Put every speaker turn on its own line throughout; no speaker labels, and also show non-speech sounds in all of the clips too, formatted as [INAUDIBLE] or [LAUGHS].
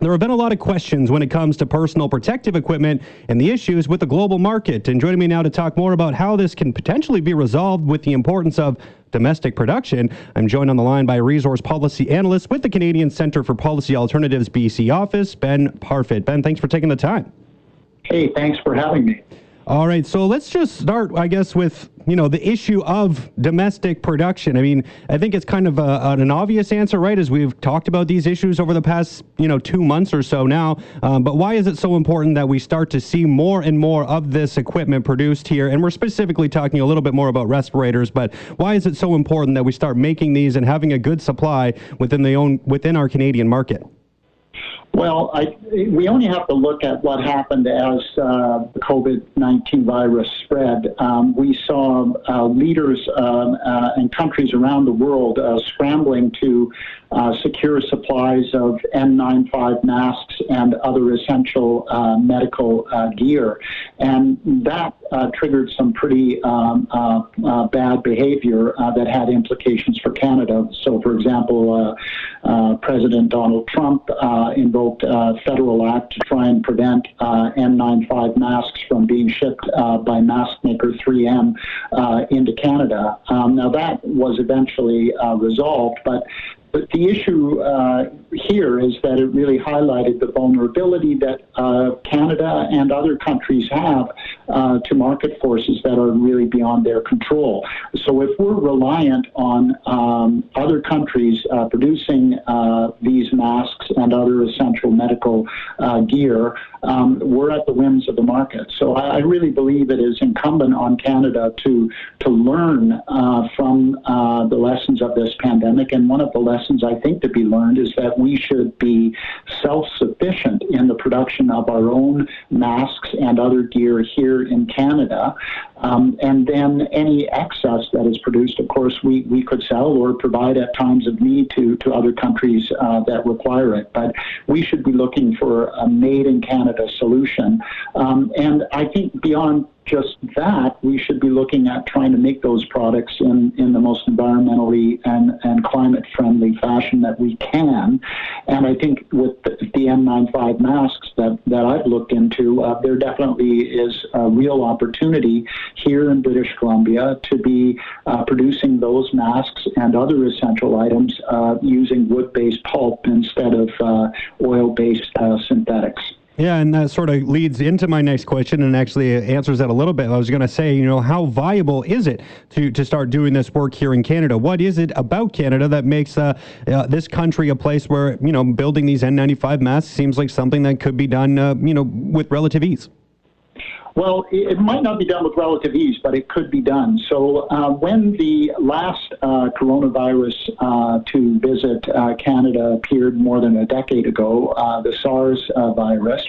There have been a lot of questions when it comes to personal protective equipment and the issues with the global market. And joining me now to talk more about how this can potentially be resolved with the importance of domestic production, I'm joined on the line by resource policy analyst with the Canadian Centre for Policy Alternatives BC office, Ben Parfitt. Ben, thanks for taking the time.
Hey, thanks for having me.
All right, so let's just start, I guess, with you know the issue of domestic production. I mean, I think it's kind of a, an obvious answer, right? As we've talked about these issues over the past you know two months or so now. Um, but why is it so important that we start to see more and more of this equipment produced here? And we're specifically talking a little bit more about respirators, but why is it so important that we start making these and having a good supply within the own within our Canadian market?
Well, I, we only have to look at what happened as uh, the COVID 19 virus spread. Um, we saw uh, leaders um, uh, and countries around the world uh, scrambling to uh, secure supplies of N95 masks and other essential uh, medical gear. And that triggered some pretty um, bad behavior that had implications for Canada. So, for example, President Donald Trump invoked a federal act to try and prevent uh, N95 masks from being shipped uh, by mask maker 3M uh, into Canada. Um, now, that was eventually uh, resolved, but but the issue uh, here is that it really highlighted the vulnerability that uh, Canada and other countries have uh, to market forces that are really beyond their control. So if we're reliant on um, other countries uh, producing uh, these masks and other essential medical uh, gear, um, we're at the whims of the market. So I, really believe it is incumbent on Canada to to learn from the lessons of this pandemic. And one of the lessons I think to be learned is that we should be self sufficient in the production of our own masks and other gear here in Canada. Um, and then any excess that is produced, of course, we, we could sell or provide at times of need to, to other countries uh, that require it. But we should be looking for a made in Canada solution. Um, and I think beyond just that, we should be looking at trying to make those products in, in the most environmentally and, and climate friendly fashion that we can. And I think with the, the N95 masks that, that I've looked into, uh, there definitely is a real opportunity here in British Columbia to be uh, producing those masks and other essential items uh, using wood based pulp instead of uh, oil based uh, synthetics.
Yeah, and that sort of leads into my next question and actually answers that a little bit. I was going to say, you know, how viable is it to, to start doing this work here in Canada? What is it about Canada that makes uh, uh, this country a place where, you know, building these N95 masks seems like something that could be done, uh, you know, with relative ease?
Well, it might not be done with relative ease, but it could be done. So, uh, when the last uh, coronavirus uh, to visit uh, Canada appeared more than a decade ago, uh, the SARS virus,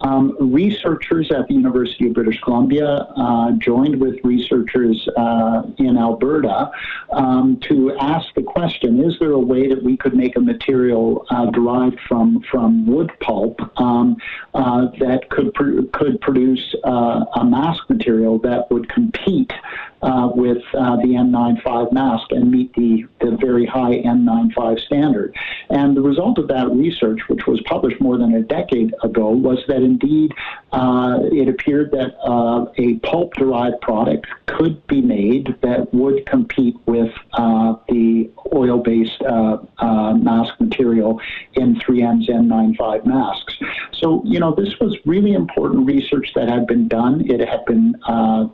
um, researchers at the University of British Columbia uh, joined with researchers uh, in Alberta um, to ask the question: Is there a way that we could make a material uh, derived from from wood pulp um, uh, that could pr- could produce uh, a mask material that would compete uh, with the N95 mask and meet the, the very high N95 standard. And the result of that research, which was published more than a decade ago, was that indeed uh, it appeared that uh, a pulp derived product could be made that would compete with uh, the oil based uh, mask material in 3M's N95 masks. So, you know, this was really important research that had been done. It had been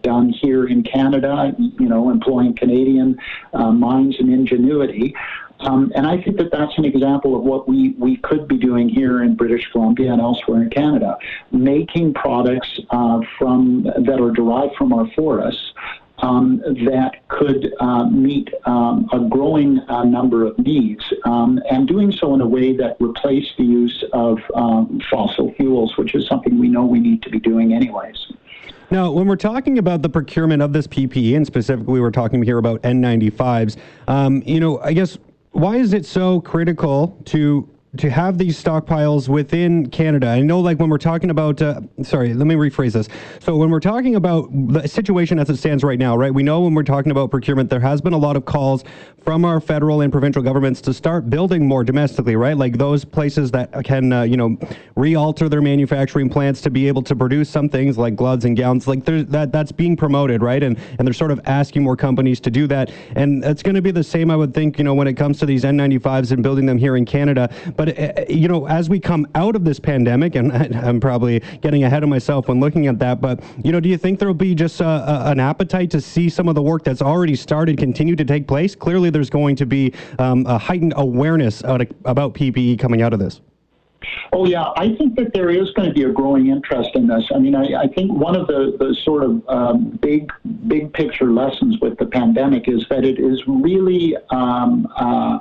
done here in Canada you know, employing Canadian uh, minds and ingenuity. Um, and I think that that's an example of what we, we could be doing here in British Columbia and elsewhere in Canada, making products uh, from that are derived from our forests um, that could uh, meet um, a growing uh, number of needs, um, and doing so in a way that replaced the use of um, fossil fuels, which is something we know we need to be doing anyways.
Now, when we're talking about the procurement of this PPE, and specifically we're talking here about N95s, um, you know, I guess why is it so critical to to have these stockpiles within Canada? I know, like when we're talking about, uh, sorry, let me rephrase this. So when we're talking about the situation as it stands right now, right? We know when we're talking about procurement, there has been a lot of calls from our federal and provincial governments to start building more domestically, right? Like those places that can, uh, you know, re-alter their manufacturing plants to be able to produce some things like gloves and gowns. Like that that's being promoted, right? And and they're sort of asking more companies to do that. And it's going to be the same, I would think, you know, when it comes to these N95s and building them here in Canada. But uh, you know, as we come out of this pandemic, and [LAUGHS] I'm probably getting ahead of myself when looking at that, but you know, do you think there will be just an appetite to see some of the work that's already started continue to take place? Clearly, there's going to be um, a heightened awareness about PPE coming out of this.
Oh yeah, I think that there is going to be a growing interest in this. I mean, I, I think one of the, the sort of um, big big picture lessons with the pandemic is that it is really um, uh,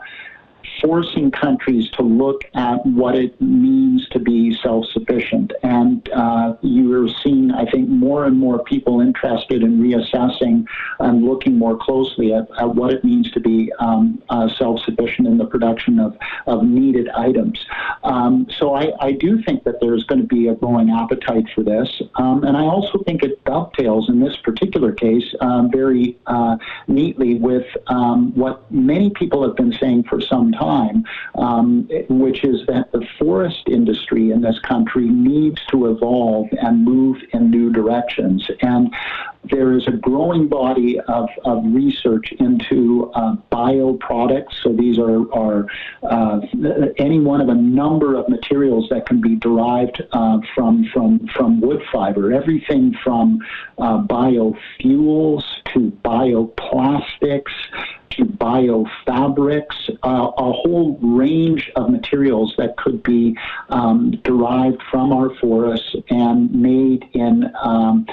forcing countries to look at what it means to be self-sufficient. And uh, you're seeing, I think, more and more people interested in reassessing and looking more closely at, at what it means to be um, uh, self-sufficient in the production of, of needed items. Um, so I, I, do think that there's going to be a growing appetite for this. Um, and I also think it dovetails in this particular case um, very uh, neatly with um, what many people have been saying for some time time, um, which is that the forest industry in this country needs to evolve and move in new directions. And there is a growing body of, of research into uh, bioproducts. So these are, are uh, any one of a number of materials that can be derived uh, from, from, from wood fiber. Everything from uh, biofuels to bioplastics to biofabrics, uh, a whole range of materials that could be um, derived from our forests and made in um,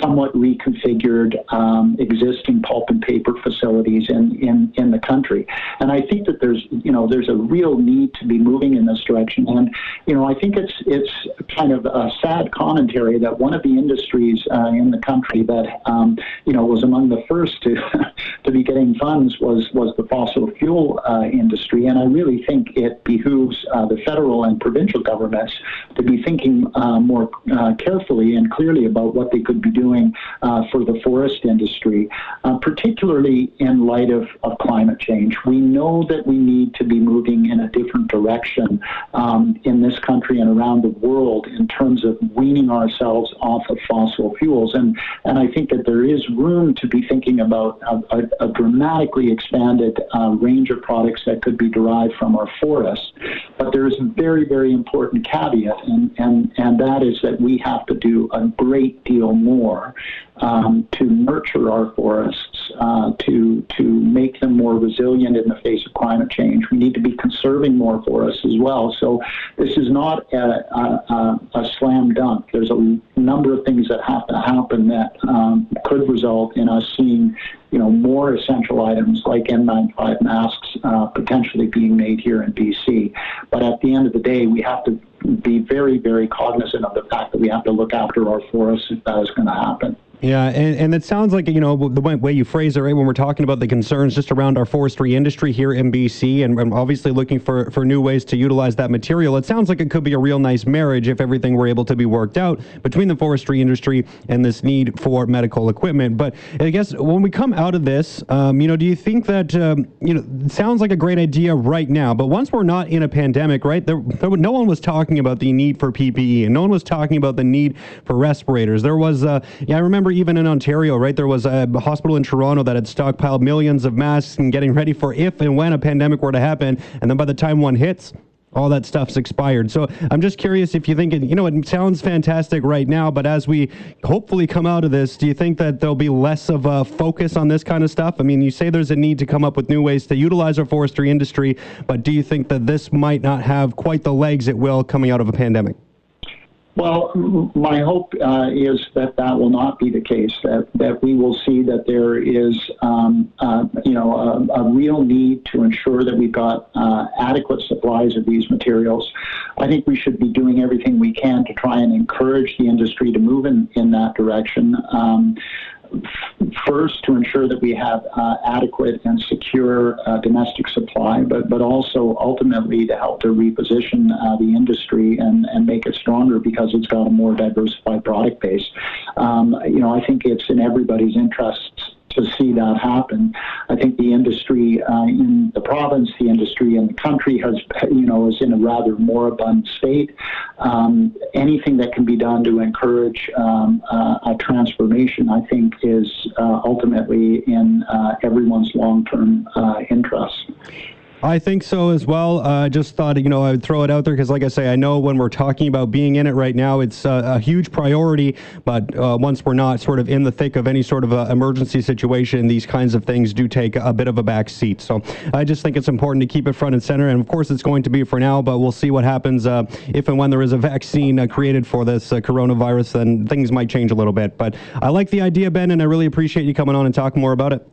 somewhat reconfigured um, existing pulp and paper facilities in, in, in the country. And I think that there's, you know, there's a real need to be moving in this direction. And, you know, I think it's, it's kind of a sad commentary that one of the industries uh, in the country that, um, you know, was among the first to, [LAUGHS] to be getting funds was, was the fossil fuel uh, industry. And I really think it behooves uh, the federal and provincial governments to be thinking uh, more uh, carefully and clearly about what they could be doing uh, for the forest industry, uh, particularly in light of, of climate change. We know that we need to be moving in a different direction um, in this country and around the world in terms of weaning ourselves off of fossil fuels. And, and I think that there is room to be thinking about a, a, a dramatically expanded uh, range of products that could be derived from our forests. But there is a very, very important caveat, and, and, and that is that we have to do a great deal more um, to nurture our forests, uh, to to make them more resilient in the face of climate change. We need to be conserving more forests as well. So this is not a, a, a slam dunk. There's a number of things that have to happen that um, could result in us seeing you know, more essential items like N95 masks uh, potentially being made here in BC. But at the end of the day, we have to be very, very cognizant of the fact that we have to look after our forests if that is going to happen.
Yeah, and, and it sounds like, you know, the way you phrase it, right, when we're talking about the concerns just around our forestry industry here in BC and, and obviously looking for, for new ways to utilize that material, it sounds like it could be a real nice marriage if everything were able to be worked out between the forestry industry and this need for medical equipment. But I guess when we come out of this, um, you know, do you think that, um, you know, it sounds like a great idea right now, but once we're not in a pandemic, right, there, there, no one was talking about the need for PPE and no one was talking about the need for respirators. There was, uh, yeah, I remember even in Ontario, right, there was a hospital in Toronto that had stockpiled millions of masks and getting ready for if and when a pandemic were to happen. And then by the time one hits, all that stuff's expired. So I'm just curious if you think, it, you know, it sounds fantastic right now, but as we hopefully come out of this, do you think that there'll be less of a focus on this kind of stuff? I mean, you say there's a need to come up with new ways to utilize our forestry industry, but do you think that this might not have quite the legs it will coming out of a pandemic?
Well, my hope uh, is that that will not be the case. That that we will see that there is, um, uh, you know, a, a, real need to ensure that we've got uh, adequate supplies of these materials. I think we should be doing everything we can to try and encourage the industry to move in in that direction. Um, first to ensure that we have uh, adequate and secure uh, domestic supply, but but also ultimately to help to reposition uh, the industry and, and make it stronger because it's got a more diversified product base. Um, you know, I think it's in everybody's interests to see that happen. I think the industry uh, in the province, the industry in the country has, you know, is in a rather moribund state. Um, anything that can be done to encourage um, uh, a transformation, I think, is uh, ultimately in uh, everyone's long-term uh, interest.
I think so as well. Uh, I uh, just thought, you know, I would throw it out there because, like I say, I know when we're talking about being in it right now, it's uh, a huge priority. But uh, once we're not sort of in the thick of any sort of emergency situation, these kinds of things do take a bit of a back seat. So I just think it's important to keep it front and center. And of course, it's going to be for now, but we'll see what happens uh, if and when there is a vaccine uh, created for this coronavirus. Then things might change a little bit. But I like the idea, Ben, and I really appreciate you coming on and talking more about it.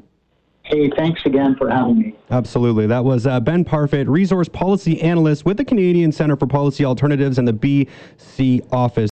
Hey, thanks again for having me.
Absolutely. That was uh, Ben Parfitt, Resource Policy Analyst with the Canadian Centre for Policy Alternatives and the BC office.